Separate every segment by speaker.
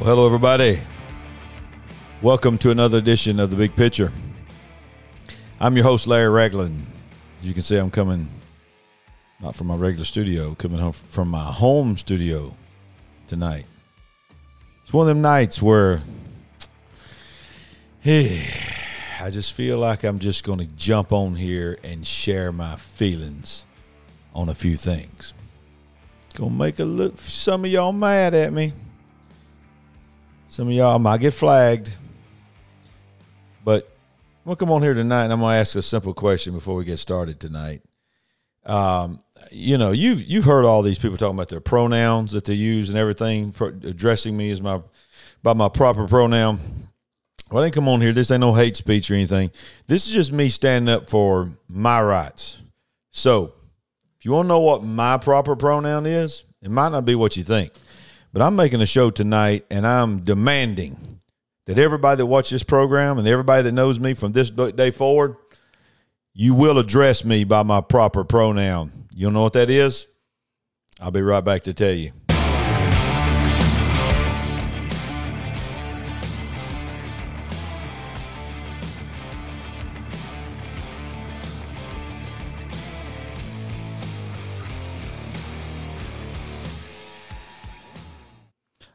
Speaker 1: Well, hello, everybody. Welcome to another edition of The Big Picture. I'm your host, Larry Ragland. As you can see, I'm coming not from my regular studio, coming home from my home studio tonight. It's one of them nights where hey, I just feel like I'm just going to jump on here and share my feelings on a few things. Gonna make a look some of y'all mad at me. Some of y'all might get flagged. But I'm gonna come on here tonight and I'm gonna ask a simple question before we get started tonight. Um, you know, you've you've heard all these people talking about their pronouns that they use and everything, pro- addressing me as my by my proper pronoun. Well, I didn't come on here. This ain't no hate speech or anything. This is just me standing up for my rights. So, if you want to know what my proper pronoun is, it might not be what you think. But I'm making a show tonight and I'm demanding that everybody that watches this program and everybody that knows me from this day forward, you will address me by my proper pronoun. You know what that is? I'll be right back to tell you.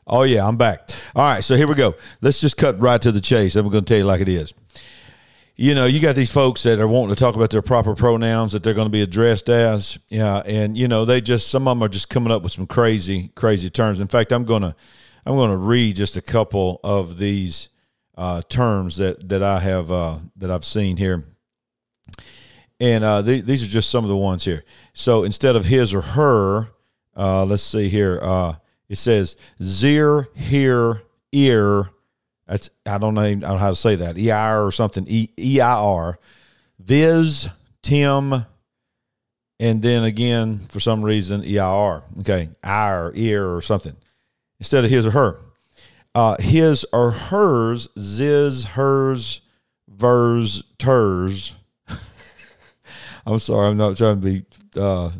Speaker 1: Oh yeah, I'm back. All right, so here we go. Let's just cut right to the chase. I'm going to tell you like it is. You know, you got these folks that are wanting to talk about their proper pronouns that they're going to be addressed as. Yeah, and you know, they just some of them are just coming up with some crazy, crazy terms. In fact, I'm gonna I'm going to read just a couple of these uh, terms that that I have uh, that I've seen here. And uh, th- these are just some of the ones here. So instead of his or her, uh, let's see here. It says zir, here, ear. That's I don't know I don't know how to say that. E I R or something. E I R. Viz, Tim, and then again for some reason E I R. Okay, our ear or something instead of his or her. Uh, his or hers, ziz, hers, vers, ters. I'm sorry, I'm not trying to be uh,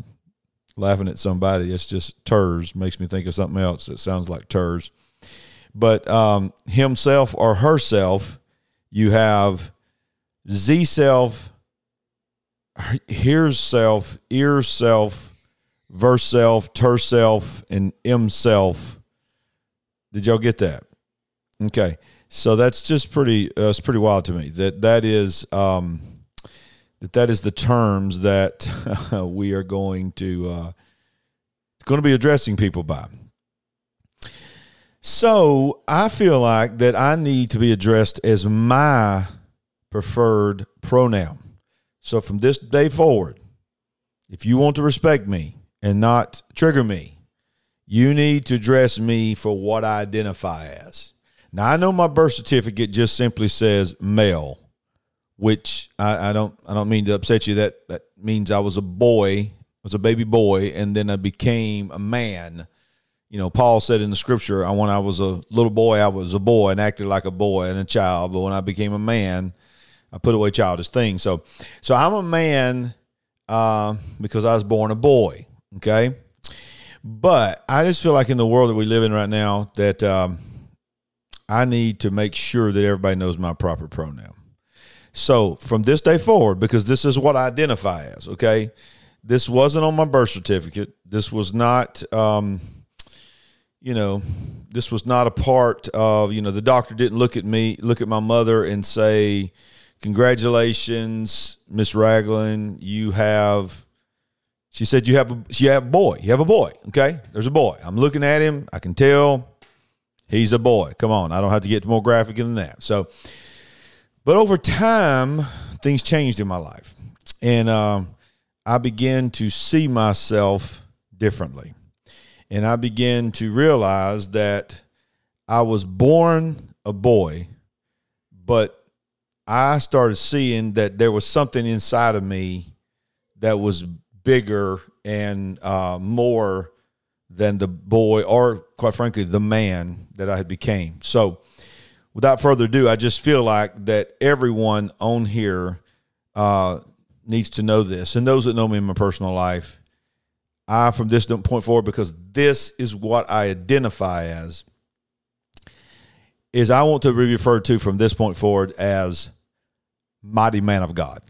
Speaker 1: laughing at somebody. It's just ters makes me think of something else that sounds like ters. But um, himself or herself, you have z self, here's self, ear self, verse self, ter self, and m self. Did y'all get that? Okay, so that's just pretty. Uh, it's pretty wild to me that that is. Um, that that is the terms that we are going to uh, going to be addressing people by. So I feel like that I need to be addressed as my preferred pronoun. So from this day forward, if you want to respect me and not trigger me, you need to address me for what I identify as. Now I know my birth certificate just simply says male, which I, I don't I don't mean to upset you. That that means I was a boy, I was a baby boy, and then I became a man you know, Paul said in the scripture, I when I was a little boy, I was a boy and acted like a boy and a child. But when I became a man, I put away childish things. So, so I'm a man uh, because I was born a boy. Okay, but I just feel like in the world that we live in right now, that um, I need to make sure that everybody knows my proper pronoun. So from this day forward, because this is what I identify as. Okay, this wasn't on my birth certificate. This was not. Um, you know, this was not a part of, you know, the doctor didn't look at me, look at my mother and say, Congratulations, Miss Ragland, you have she said you have a you have a boy. You have a boy. Okay. There's a boy. I'm looking at him. I can tell he's a boy. Come on. I don't have to get more graphic than that. So but over time, things changed in my life. And um, I began to see myself differently and I began to realize that I was born a boy, but I started seeing that there was something inside of me that was bigger and uh, more than the boy, or quite frankly, the man that I had became. So, without further ado, I just feel like that everyone on here uh, needs to know this, and those that know me in my personal life I, from this point forward, because this is what I identify as. is I want to be referred to from this point forward as mighty man of God.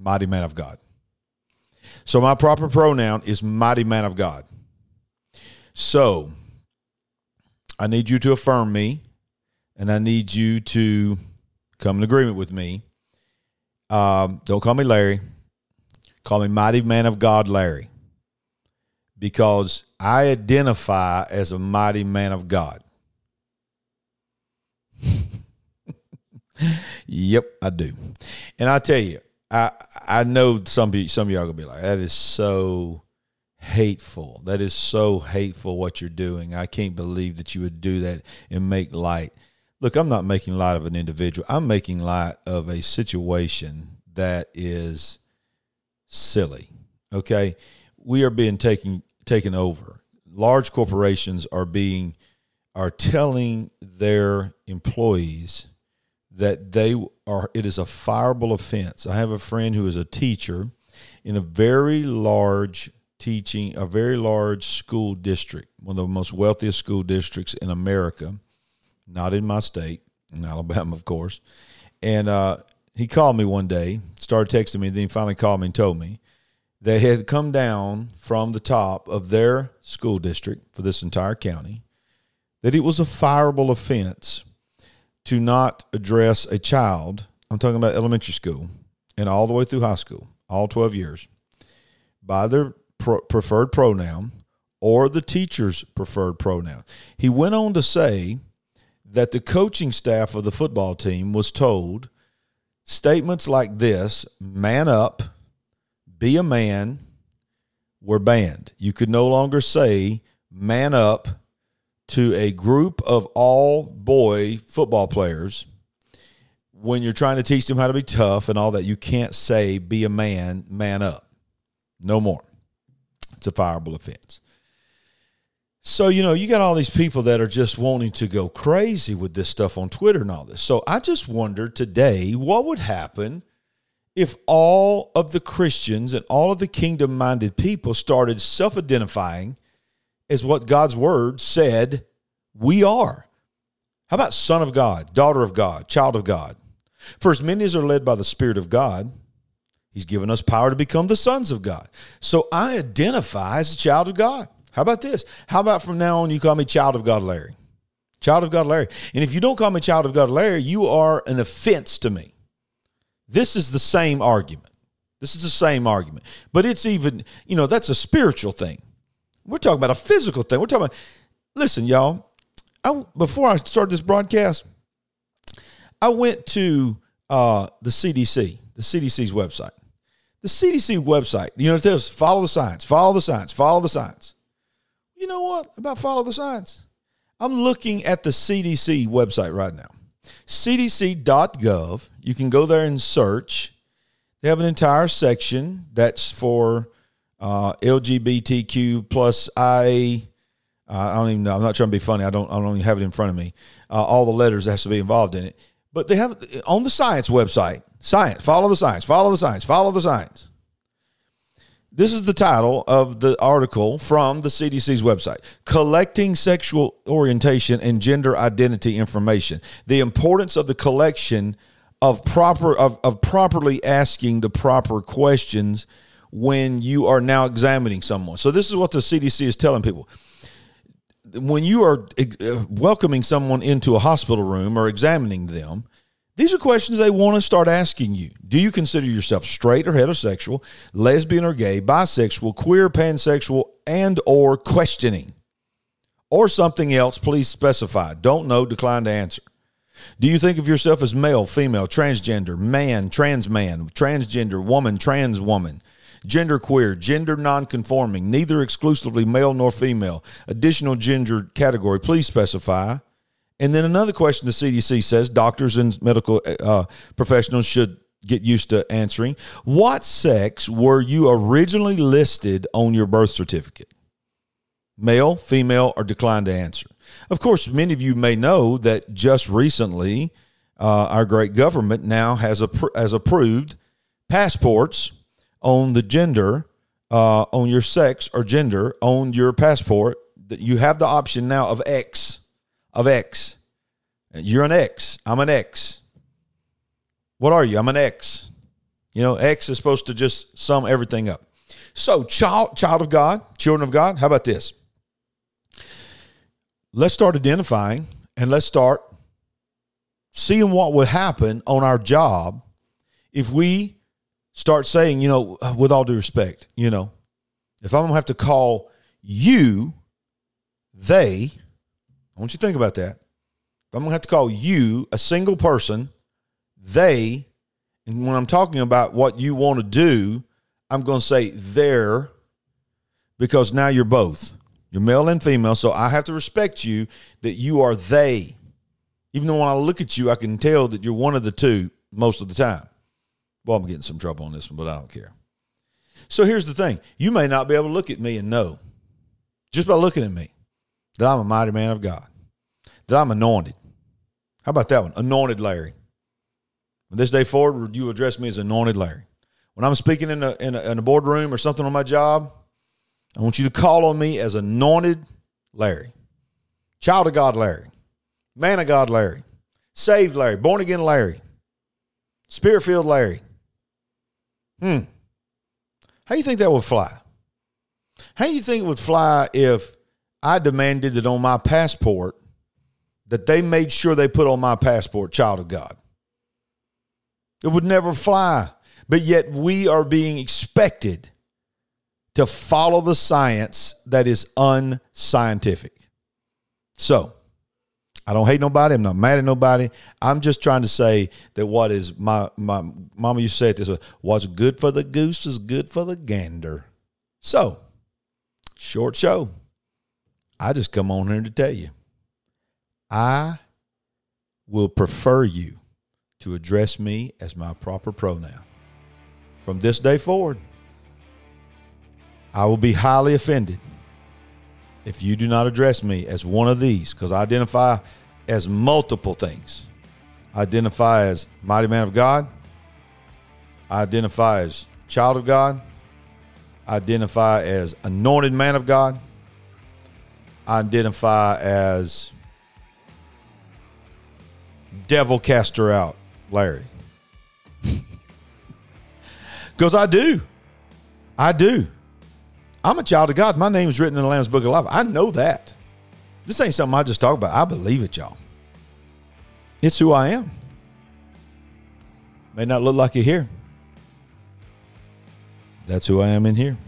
Speaker 1: Mighty man of God. So my proper pronoun is mighty man of God. So I need you to affirm me and I need you to come in agreement with me. Um, don't call me Larry. Call me mighty man of God, Larry. Because I identify as a mighty man of God. yep, I do. And I tell you, I I know some some of y'all gonna be like, that is so hateful. That is so hateful what you're doing. I can't believe that you would do that and make light. Look, I'm not making light of an individual. I'm making light of a situation that is silly. Okay? We are being taken taken over. Large corporations are being are telling their employees that they are it is a fireable offense. I have a friend who is a teacher in a very large teaching a very large school district, one of the most wealthiest school districts in America, not in my state, in Alabama, of course. And uh, he called me one day, started texting me, then he finally called me and told me they had come down from the top of their school district for this entire county that it was a fireable offense to not address a child. I'm talking about elementary school and all the way through high school, all 12 years, by their preferred pronoun or the teacher's preferred pronoun. He went on to say that the coaching staff of the football team was told statements like this man up, be a man, were banned. You could no longer say man up to a group of all boy football players when you're trying to teach them how to be tough and all that. You can't say be a man, man up. No more. It's a fireable offense. So, you know, you got all these people that are just wanting to go crazy with this stuff on Twitter and all this. So I just wondered today what would happen if all of the Christians and all of the kingdom minded people started self identifying as what God's word said we are. How about son of God, daughter of God, child of God? For as many as are led by the Spirit of God, He's given us power to become the sons of God. So I identify as a child of God. How about this? How about from now on you call me child of God Larry? Child of God Larry. And if you don't call me child of God Larry, you are an offense to me. This is the same argument. This is the same argument. But it's even, you know, that's a spiritual thing. We're talking about a physical thing. We're talking about, listen, y'all, I, before I started this broadcast, I went to uh, the CDC, the CDC's website. The CDC website, you know, it tells follow the science, follow the science, follow the science. You know what about follow the science? I'm looking at the CDC website right now. CDC.gov. You can go there and search. They have an entire section that's for uh, LGBTQ plus I. Uh, I don't even know. I'm not trying to be funny. I don't. I don't even have it in front of me. Uh, all the letters that has to be involved in it. But they have on the science website. Science. Follow the science. Follow the science. Follow the science. This is the title of the article from the CDC's website Collecting Sexual Orientation and Gender Identity Information. The importance of the collection of proper of, of properly asking the proper questions when you are now examining someone. So this is what the CDC is telling people. When you are uh, welcoming someone into a hospital room or examining them, these are questions they want to start asking you. Do you consider yourself straight or heterosexual, lesbian or gay, bisexual, queer, pansexual, and or questioning? Or something else, please specify. Don't know, decline to answer. Do you think of yourself as male, female, transgender, man, trans man, transgender, woman, trans woman, gender queer, gender nonconforming, neither exclusively male nor female, additional gender category, please specify. And then another question the CDC says doctors and medical uh, professionals should get used to answering. What sex were you originally listed on your birth certificate? Male, female, or declined to answer? Of course, many of you may know that just recently, uh, our great government now has, appro- has approved passports on the gender, uh, on your sex or gender on your passport. That you have the option now of X of X. You're an X. I'm an X. What are you? I'm an X. You know, X is supposed to just sum everything up. So, child, child of God, children of God, how about this? Let's start identifying and let's start seeing what would happen on our job if we start saying, you know, with all due respect, you know, if I'm to have to call you, they, I want you to think about that. If I'm going to have to call you, a single person, they, and when I'm talking about what you want to do, I'm going to say there because now you're both. You're male and female. So I have to respect you that you are they. Even though when I look at you, I can tell that you're one of the two most of the time. Well, I'm getting some trouble on this one, but I don't care. So here's the thing you may not be able to look at me and know, just by looking at me, that I'm a mighty man of God, that I'm anointed. How about that one? Anointed Larry. From this day forward, you address me as anointed Larry. When I'm speaking in a, in a, in a boardroom or something on my job, I want you to call on me as anointed Larry, child of God Larry, man of God Larry, saved Larry, born again Larry, spirit filled Larry. Hmm. How do you think that would fly? How do you think it would fly if I demanded that on my passport that they made sure they put on my passport child of God? It would never fly. But yet we are being expected to follow the science that is unscientific. So, I don't hate nobody. I'm not mad at nobody. I'm just trying to say that what is my my mama say it this what's good for the goose is good for the gander. So, short show. I just come on here to tell you, I will prefer you to address me as my proper pronoun. From this day forward, I will be highly offended if you do not address me as one of these, because I identify as multiple things. I identify as mighty man of God. I identify as child of God. I identify as anointed man of God. Identify as devil caster out, Larry. Because I do. I do. I'm a child of God. My name is written in the Lamb's Book of Life. I know that. This ain't something I just talk about. I believe it, y'all. It's who I am. May not look like it here. That's who I am in here.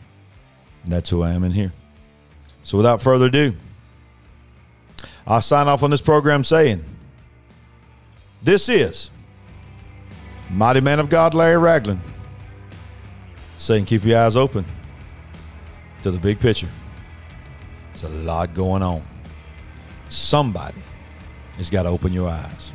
Speaker 1: That's who I am in here. So without further ado, I'll sign off on this program saying, This is Mighty Man of God, Larry Ragland, saying, Keep your eyes open to the big picture. There's a lot going on. Somebody has got to open your eyes.